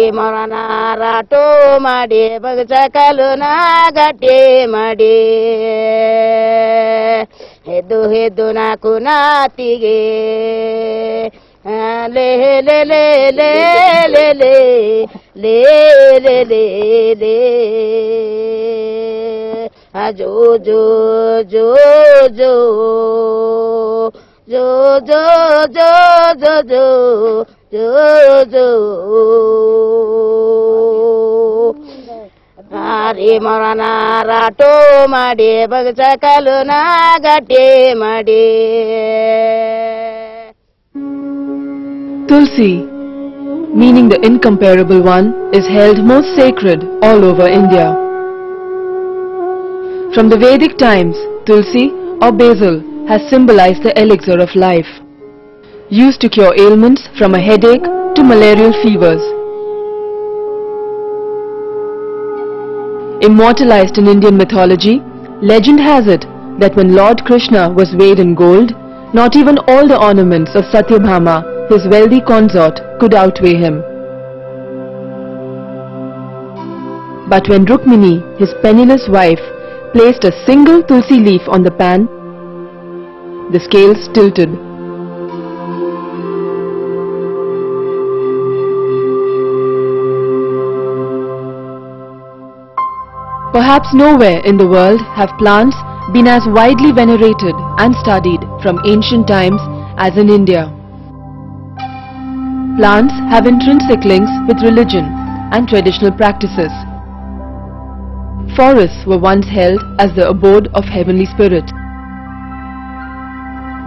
ಹಾರಿ ಮರನ ರಾಟೋ ಮಾಡಿ ಬಗಚ ಕಲುನ ಗಟ್ಟಿ ಮಾಡಿ ಹೆದ್ದು ಹೆದ್ದು ನಾಕು ನಾತಿಗೆ ಆ, ಲೇ ಲೇ ಲೇ ಲೇ ಲೇ ಲೇ ಲೇ ಲೇ ಲೇ ಲೇ ಆ ಜೋ ಜೋ ಜೋ ಜೋ ಜೋ ಜೋ ಜೋ ಜೋ ಜೋ ಜೋ ಜೋ ಹಾರಿ ಮರನ ರಾಟೋ ಮಾಡಿ ಬಗಚ ಕಲುನ ಗಟ್ಟಿ ಮಾಡಿ Tulsi, meaning the incomparable one, is held most sacred all over India. From the Vedic times, Tulsi or basil has symbolized the elixir of life, used to cure ailments from a headache to malarial fevers. Immortalized in Indian mythology, legend has it that when Lord Krishna was weighed in gold, not even all the ornaments of Satyabhama, his wealthy consort, could outweigh him. But when Rukmini, his penniless wife, placed a single tulsi leaf on the pan, the scales tilted. Perhaps nowhere in the world have plants been as widely venerated and studied from ancient times as in India. Plants have intrinsic links with religion and traditional practices. Forests were once held as the abode of heavenly spirits.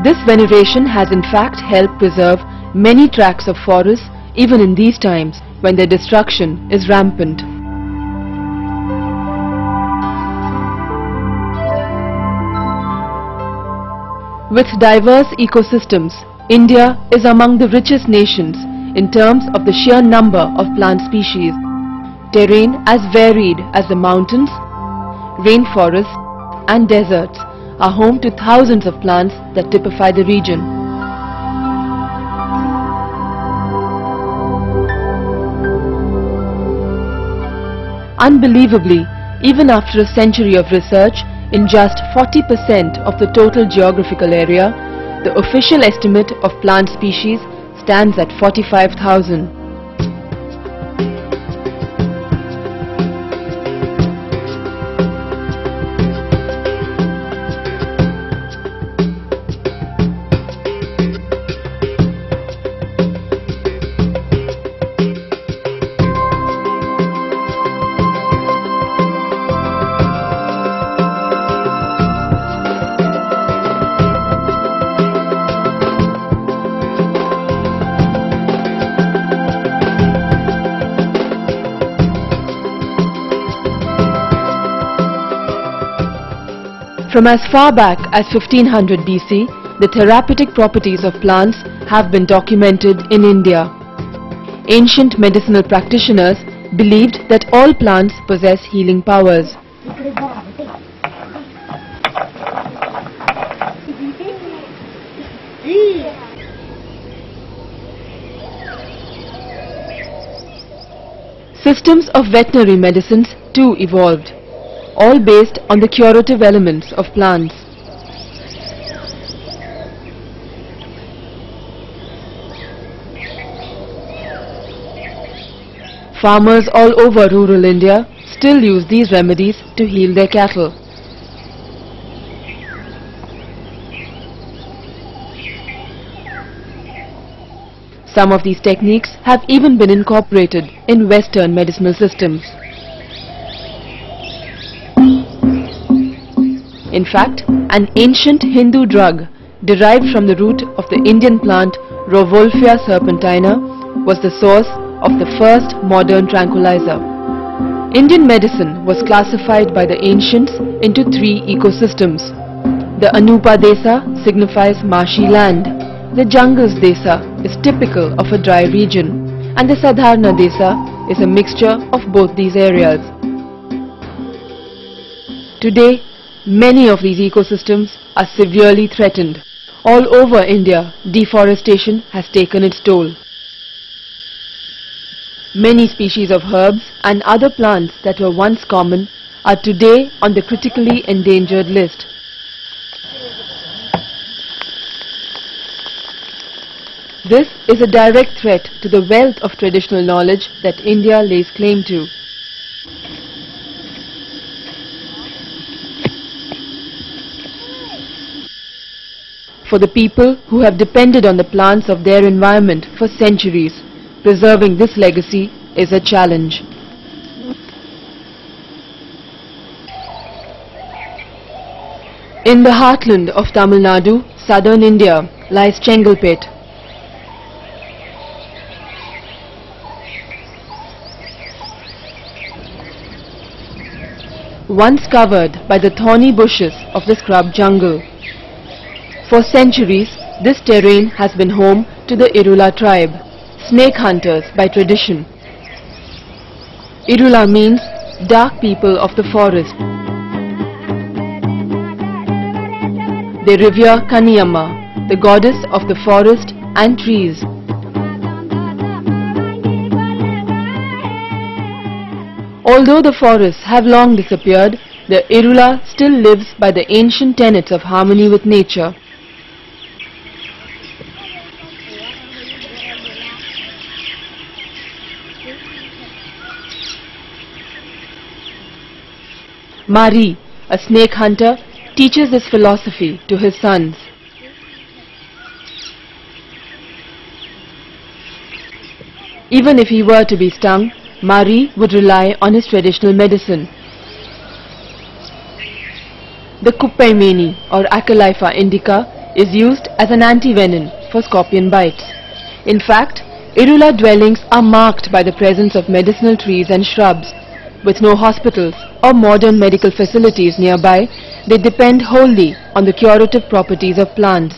This veneration has in fact helped preserve many tracts of forests even in these times when their destruction is rampant. With diverse ecosystems, India is among the richest nations in terms of the sheer number of plant species. Terrain as varied as the mountains, rainforests and deserts are home to thousands of plants that typify the region. Unbelievably, even after a century of research, in just 40% of the total geographical area, the official estimate of plant species stands at 45,000. From as far back as 1500 BC, the therapeutic properties of plants have been documented in India. Ancient medicinal practitioners believed that all plants possess healing powers. Systems of veterinary medicines too evolved, all based on the curative elements of plants. Farmers all over rural India still use these remedies to heal their cattle. Some of these techniques have even been incorporated in Western medicinal systems. In fact, an ancient Hindu drug derived from the root of the Indian plant Rauvolfia serpentina was the source of the first modern tranquilizer. Indian medicine was classified by the ancients into three ecosystems. The Anupa Desa signifies marshy land. The Jangals Desa is typical of a dry region and the Sadharna Desa is a mixture of both these areas. Today, many of these ecosystems are severely threatened. All over India, deforestation has taken its toll. Many species of herbs and other plants that were once common are today on the critically endangered list. This is a direct threat to the wealth of traditional knowledge that India lays claim to. For the people who have depended on the plants of their environment for centuries, preserving this legacy is a challenge. In the heartland of Tamil Nadu, southern India, lies Chengalpet, once covered by the thorny bushes of the scrub jungle. For centuries, this terrain has been home to the Irula tribe, snake hunters by tradition. Irula means dark people of the forest. They revere Kaniyamma, the goddess of the forest and trees. Although the forests have long disappeared, the Irula still lives by the ancient tenets of harmony with nature. Mari, a snake hunter, teaches this philosophy to his sons. Even if he were to be stung, Mari would rely on his traditional medicine. The Kuppaimeni or Acalypha indica is used as an antivenom for scorpion bites. In fact, Irula dwellings are marked by the presence of medicinal trees and shrubs. With no hospitals or modern medical facilities nearby, they depend wholly on the curative properties of plants.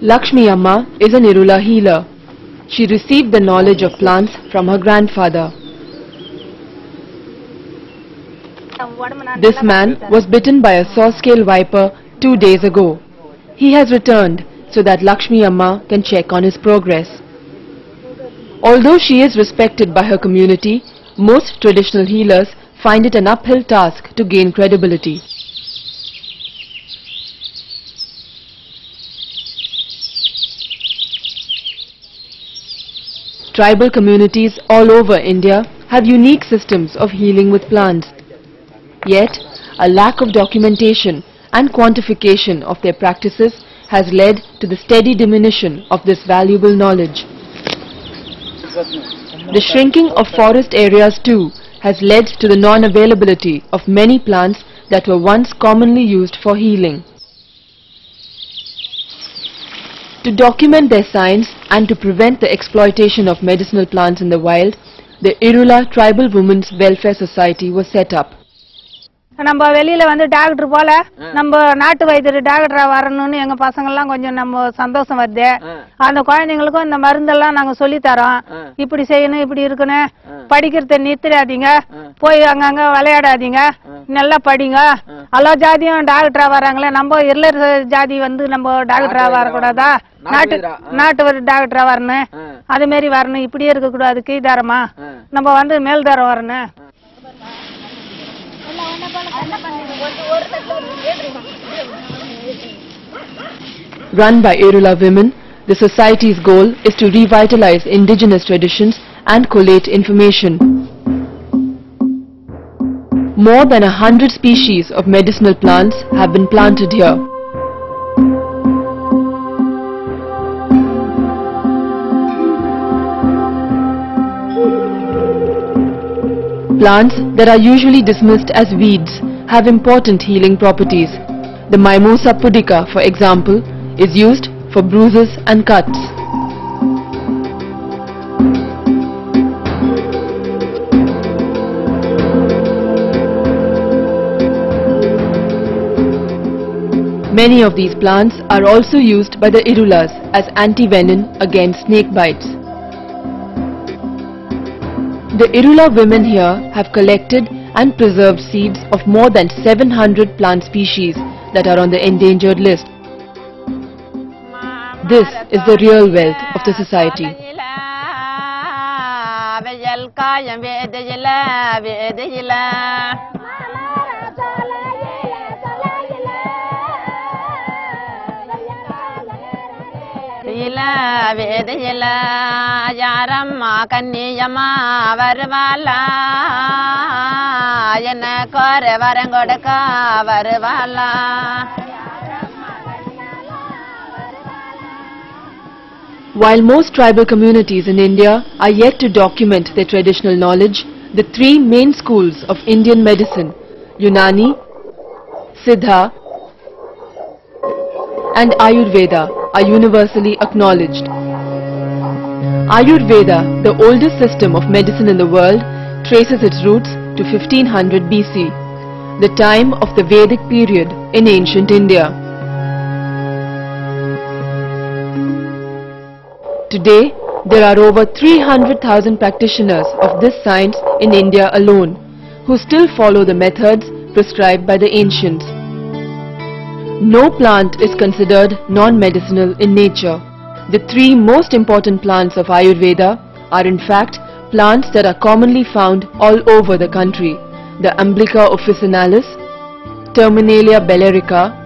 Lakshmi Amma is an Irula healer. She received the knowledge of plants from her grandfather. This man was bitten by a saw-scale viper two days ago. He has returned so that Lakshmi Amma can check on his progress. Although she is respected by her community, most traditional healers find it an uphill task to gain credibility. Tribal communities all over India have unique systems of healing with plants. Yet, a lack of documentation and quantification of their practices has led to the steady diminution of this valuable knowledge. The shrinking of forest areas too has led to the non-availability of many plants that were once commonly used for healing. To document their science and to prevent the exploitation of medicinal plants in the wild, the Irula Tribal Women's Welfare Society was set up. நம்ம வெளியில வந்து doctor போல நம்ம நாட்டு வைத்தியர் டாக்டரா வரணும்னு எங்க பசங்கெல்லாம் கொஞ்சம் நம்ம சந்தோஷம் வருது. அந்த குழந்தைங்களுக்கும் இந்த மருந்தெல்லாம் நாங்க சொல்லி தரோம் இப்படி செய்யணும் இப்படி இருக்கணும். படிக்கிறத நிறுத்திடாதீங்க. போய் அங்கங்க விளையாடாதீங்க. நல்லா படிங்க. எல்லா ஜாதியும் டாக்டரா வராங்களே நம்ம இருளர் ஜாதி வந்து நம்ம டாக்டரா வரக்கூடாதா? நாட்டு நாட்டு டாக்டரா வரணும். அது மாதிரி வரணும். இப்படியே இருக்க கூடாது கீழ்தாரமா நம்ம வந்து மேல்தாரம் வரணும். Run by Irula women, the society's goal is to revitalize indigenous traditions and collate information. More than a hundred species of medicinal plants have been planted here. Plants that are usually dismissed as weeds have important healing properties. The Mimosa pudica, for example, is used for bruises and cuts. Many of these plants are also used by the Irulas as anti-venom against snake bites. The Irula women here have collected and preserved seeds of more than 700 plant species that are on the endangered list. This is the real wealth of the society. வேதையில வேதையில இல வேதையில யாரம்மா கன்னியம்மா வருவாளா என்ன கோர வரம் கொடுக்க வருவாளா While most tribal communities in India are yet to document their traditional knowledge, the three main schools of Indian medicine, Unani, Siddha and Ayurveda are universally acknowledged. Ayurveda, the oldest system of medicine in the world, traces its roots to 1500 BC, the time of the Vedic period in ancient India. Today, there are over 300,000 practitioners of this science in India alone, who still follow the methods prescribed by the ancients. No plant is considered non-medicinal in nature. The three most important plants of Ayurveda are in fact plants that are commonly found all over the country. The Emblica officinalis, Terminalia bellerica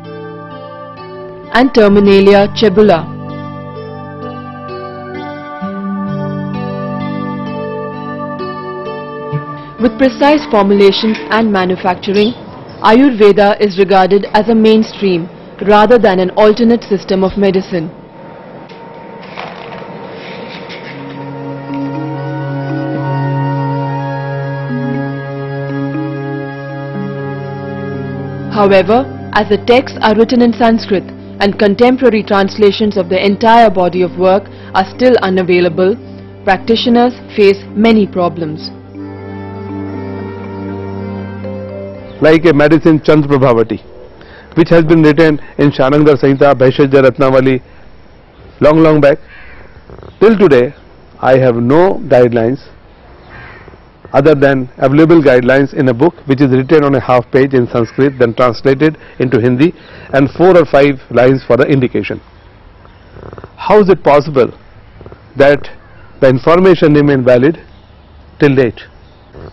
and Terminalia chebula. With precise formulations and manufacturing, Ayurveda is regarded as a mainstream rather than an alternate system of medicine. However, as the texts are written in Sanskrit and contemporary translations of the entire body of work are still unavailable, practitioners face many problems. Like a medicine Chand Prabhavati, which has been written in Sharangdhar Samhita, Bhaishajya Ratnavali long, long back. Till today, I have no guidelines other than available guidelines in a book which is written on a half page in Sanskrit, then translated into Hindi, and four or five lines for the indication. How is it possible that the information remain valid till date?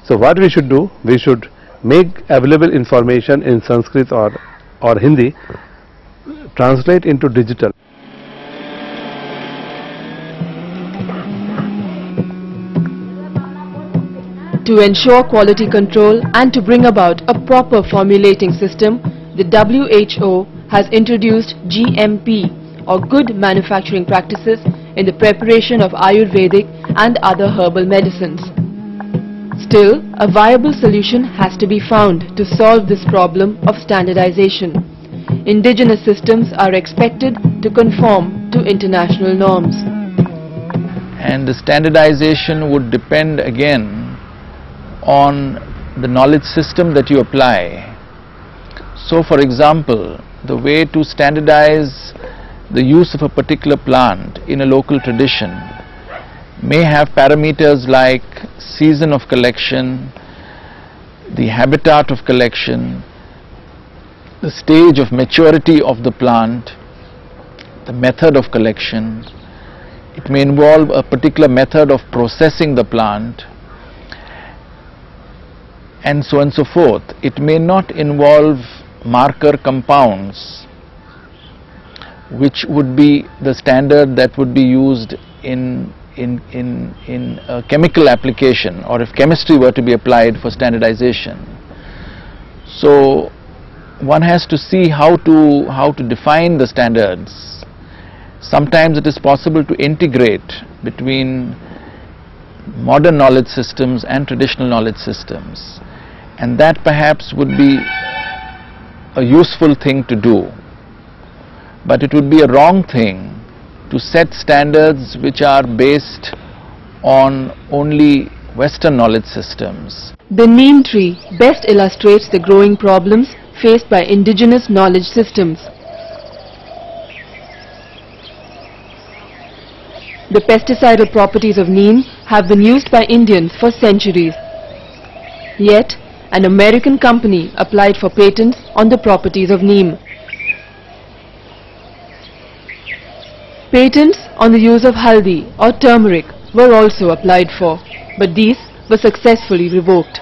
So what we should do, we should make available information in Sanskrit or, or Hindi, translate into digital. To ensure quality control and to bring about a proper formulating system, the WHO has introduced GMP or Good Manufacturing Practices in the preparation of Ayurvedic and other herbal medicines. Still, a viable solution has to be found to solve this problem of standardization. Indigenous systems are expected to conform to international norms. and the standardization would depend again on the knowledge system that you apply. So for example, the way to standardize the use of a particular plant in a local tradition may have parameters like season of collection, the habitat of collection, the stage of maturity of the plant, the method of collection, it may involve a particular method of processing the plant and so on and so forth. It may not involve marker compounds which would be the standard that would be used in in in in a chemical application or if chemistry were to be applied for standardization. So one has to see how to how to define the standards. Sometimes it is possible to integrate between modern knowledge systems and traditional knowledge systems. And that perhaps would be a useful thing to do. But it would be a wrong thing to set standards which are based on only western knowledge systems The neem tree best illustrates the growing problems faced by indigenous knowledge systems. The pesticidal properties of neem have been used by Indians for centuries. Yet, an American company applied for patents on the properties of neem. Patents on the use of haldi or turmeric were also applied for, but these were successfully revoked.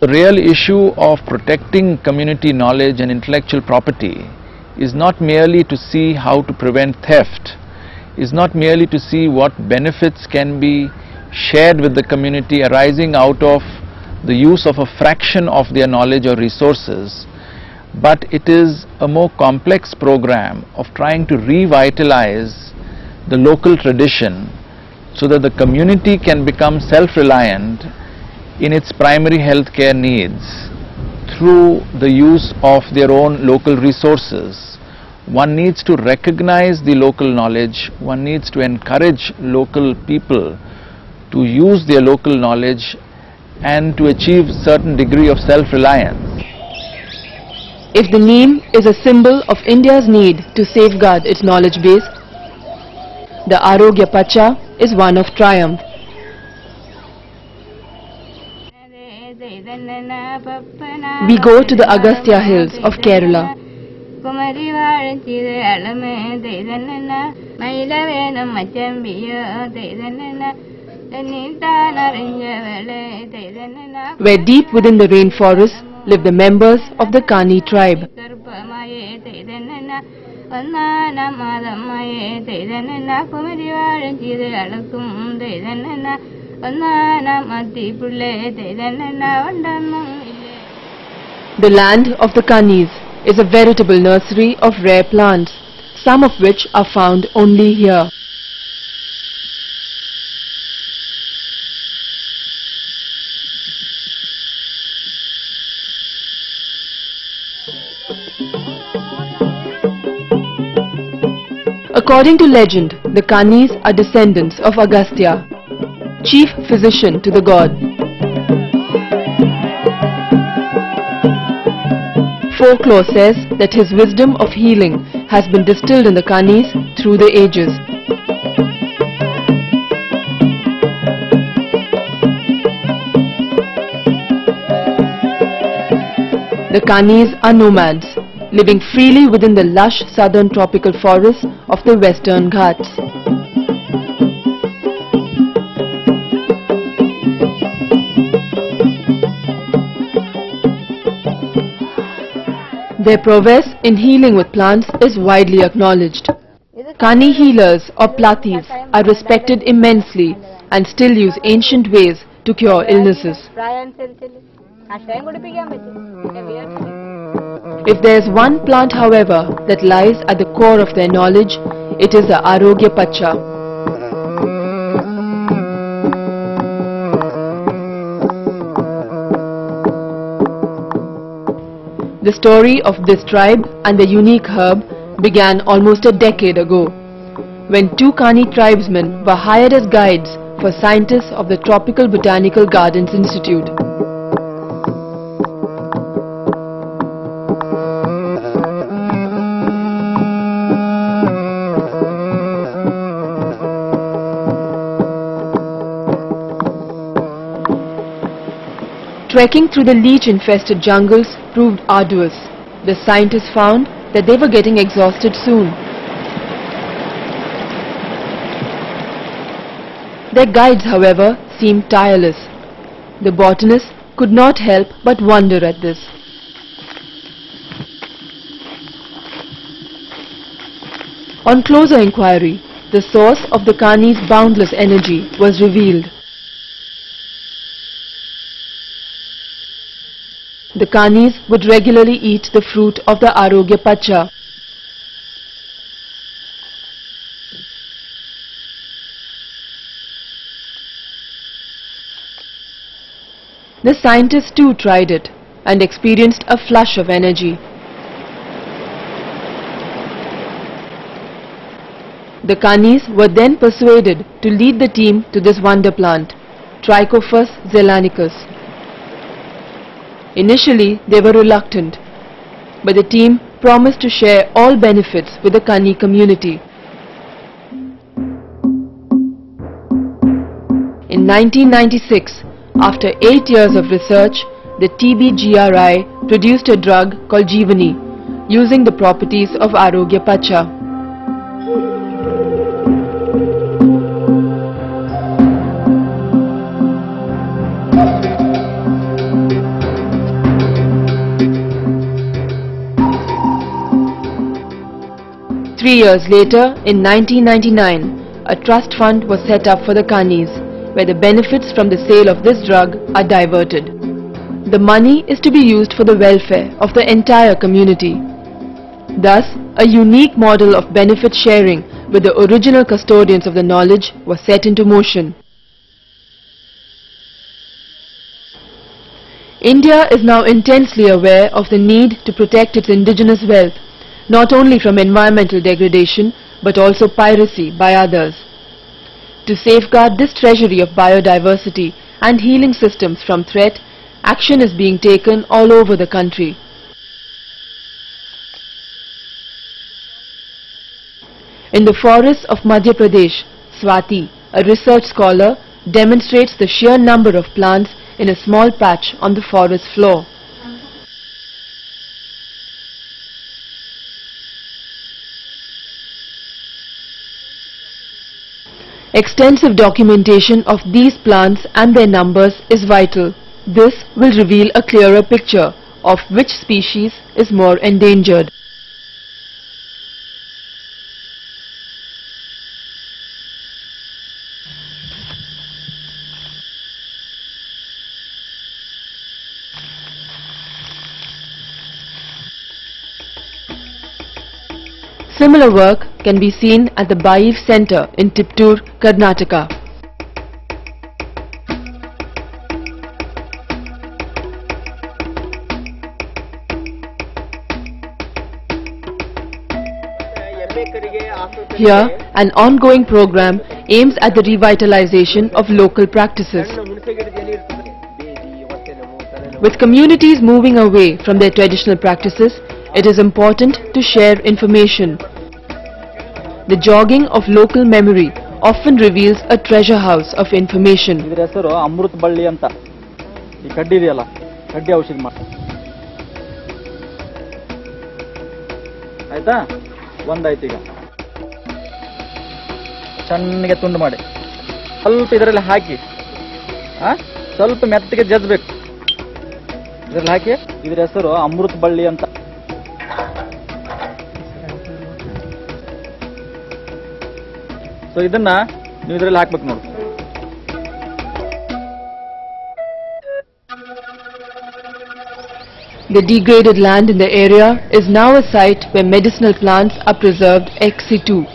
The real issue of protecting community knowledge and intellectual property is not merely to see how to prevent theft, is not merely to see what benefits can be shared with the community arising out of the use of a fraction of their knowledge or resources, but it is a more complex program of trying to revitalize the local tradition so that the community can become self-reliant in its primary health care needs through the use of their own local resources. One needs to recognize the local knowledge, one needs to encourage local people to use their local knowledge and to achieve certain degree of self-reliance. If the neem is a symbol of India's need to safeguard its knowledge base, the Arogya Pacha is one of triumph. We go to the Agastya hills of Kerala. Where deep within the rainforest live the members of the Kani tribe. The land of the Kanis is a veritable nursery of rare plants, some of which are found only here. According to legend, the Kanis are descendants of Agastya, chief physician to the god. Folklore says that his wisdom of healing has been distilled in the Kanis through the ages. The Kanis are nomads, living freely within the lush southern tropical forests of the western Ghats. Their prowess in healing with plants is widely acknowledged. Kani healers or platis are respected immensely and still use ancient ways to cure illnesses. If there is one plant, however, that lies at the core of their knowledge, it is the Arogya Pacha. The story of this tribe and the unique herb began almost a decade ago, when two Kani tribesmen were hired as guides for scientists of the Tropical Botanical Gardens Institute. Trekking through the leech-infested jungles proved arduous. The scientists found that they were getting exhausted soon. Their guides, however, seemed tireless. The botanists could not help but wonder at this. On closer inquiry, the source of the Kani's boundless energy was revealed. The Kanis would regularly eat the fruit of the Arogya Pacha. The scientists too tried it and experienced a flush of energy. The Kanis were then persuaded to lead the team to this wonder plant, Trichopus zeylanicus. Initially, they were reluctant, but the team promised to share all benefits with the Kani community. In 1996, after eight years of research, the TBGRI produced a drug called Jeevani using the properties of Arogya Pacha. Three years later, in 1999, a trust fund was set up for the Kanis, where the benefits from the sale of this drug are diverted. The money is to be used for the welfare of the entire community. Thus, a unique model of benefit sharing with the original custodians of the knowledge was set into motion. India is now intensely aware of the need to protect its indigenous wealth, not only from environmental degradation but also piracy by others. To safeguard this treasury of biodiversity and healing systems from threat, action is being taken all over the country. In the forests of Madhya Pradesh, Swati, a research scholar, demonstrates the sheer number of plants in a small patch on the forest floor. Extensive documentation of these plants and their numbers is vital. This will reveal a clearer picture of which species is more endangered. Similar work can be seen at the Baif Center in Tiptur, Karnataka. Here, an ongoing program aims at the revitalization of local practices. With communities moving away from their traditional practices, it is important to share information. The jogging of local memory often reveals a treasure house of information. ಸ್ವಲ್ಪ ಇದರಲ್ಲಿ ಮೆತ್ತಗೆ ಜಜ್ಬೇಕು ಇದರಲ್ಲಿ ಹಾಕಿ. ಇದ್ರ ಹೆಸರು ಅಮೃತ ಬಳ್ಳಿ ಅಂತ. So ಇದನ್ನ ನೀವು ಇದರಲ್ಲಿ ಹಾಕ್ಬೇಕು ನೋಡಿ The degraded land in the area is now a site where medicinal plants are preserved ex situ.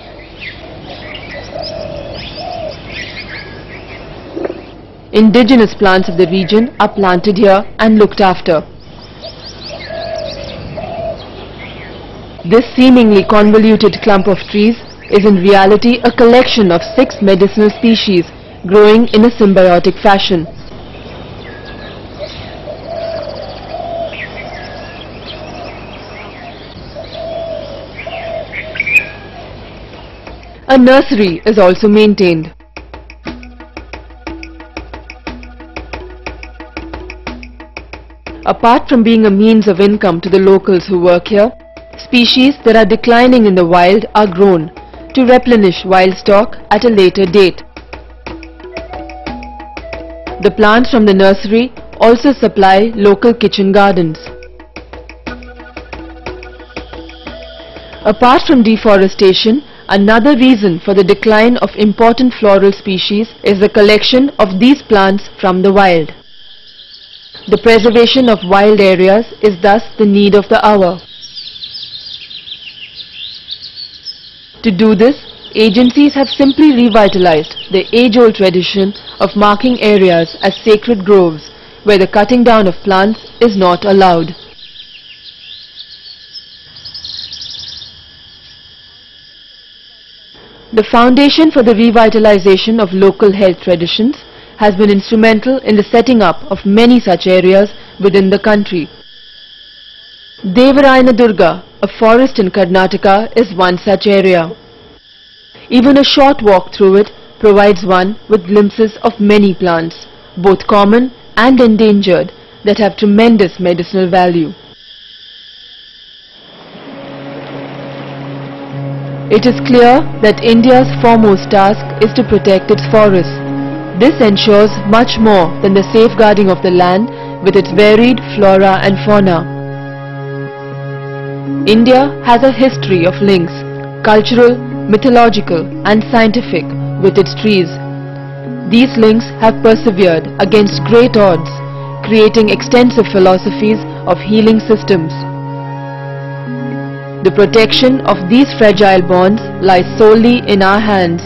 Indigenous plants of the region are planted here and looked after. This seemingly convoluted clump of trees is in reality a collection of six medicinal species growing in a symbiotic fashion. A nursery is also maintained. Apart from being a means of income to the locals who work here, species that are declining in the wild are grown to replenish wild stock at a later date. The plants from the nursery also supply local kitchen gardens. Apart from deforestation, another reason for the decline of important floral species is the collection of these plants from the wild. The preservation of wild areas is thus the need of the hour. To do this, agencies have simply revitalized the age-old tradition of marking areas as sacred groves where the cutting down of plants is not allowed. The Foundation for the Revitalization of Local Health Traditions has been instrumental in the setting up of many such areas within the country. Devarayana Durga, a forest in Karnataka, is one such area. Even a short walk through it provides one with glimpses of many plants, both common and endangered, that have tremendous medicinal value. It is clear that India's foremost task is to protect its forests. This ensures much more than the safeguarding of the land with its varied flora and fauna. India has a history of links, cultural, mythological and scientific, with its trees. These links have persevered against great odds, creating extensive philosophies of healing systems. The protection of these fragile bonds lies solely in our hands.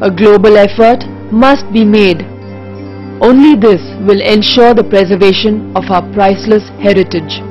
A global effort must be made. Only this will ensure the preservation of our priceless heritage.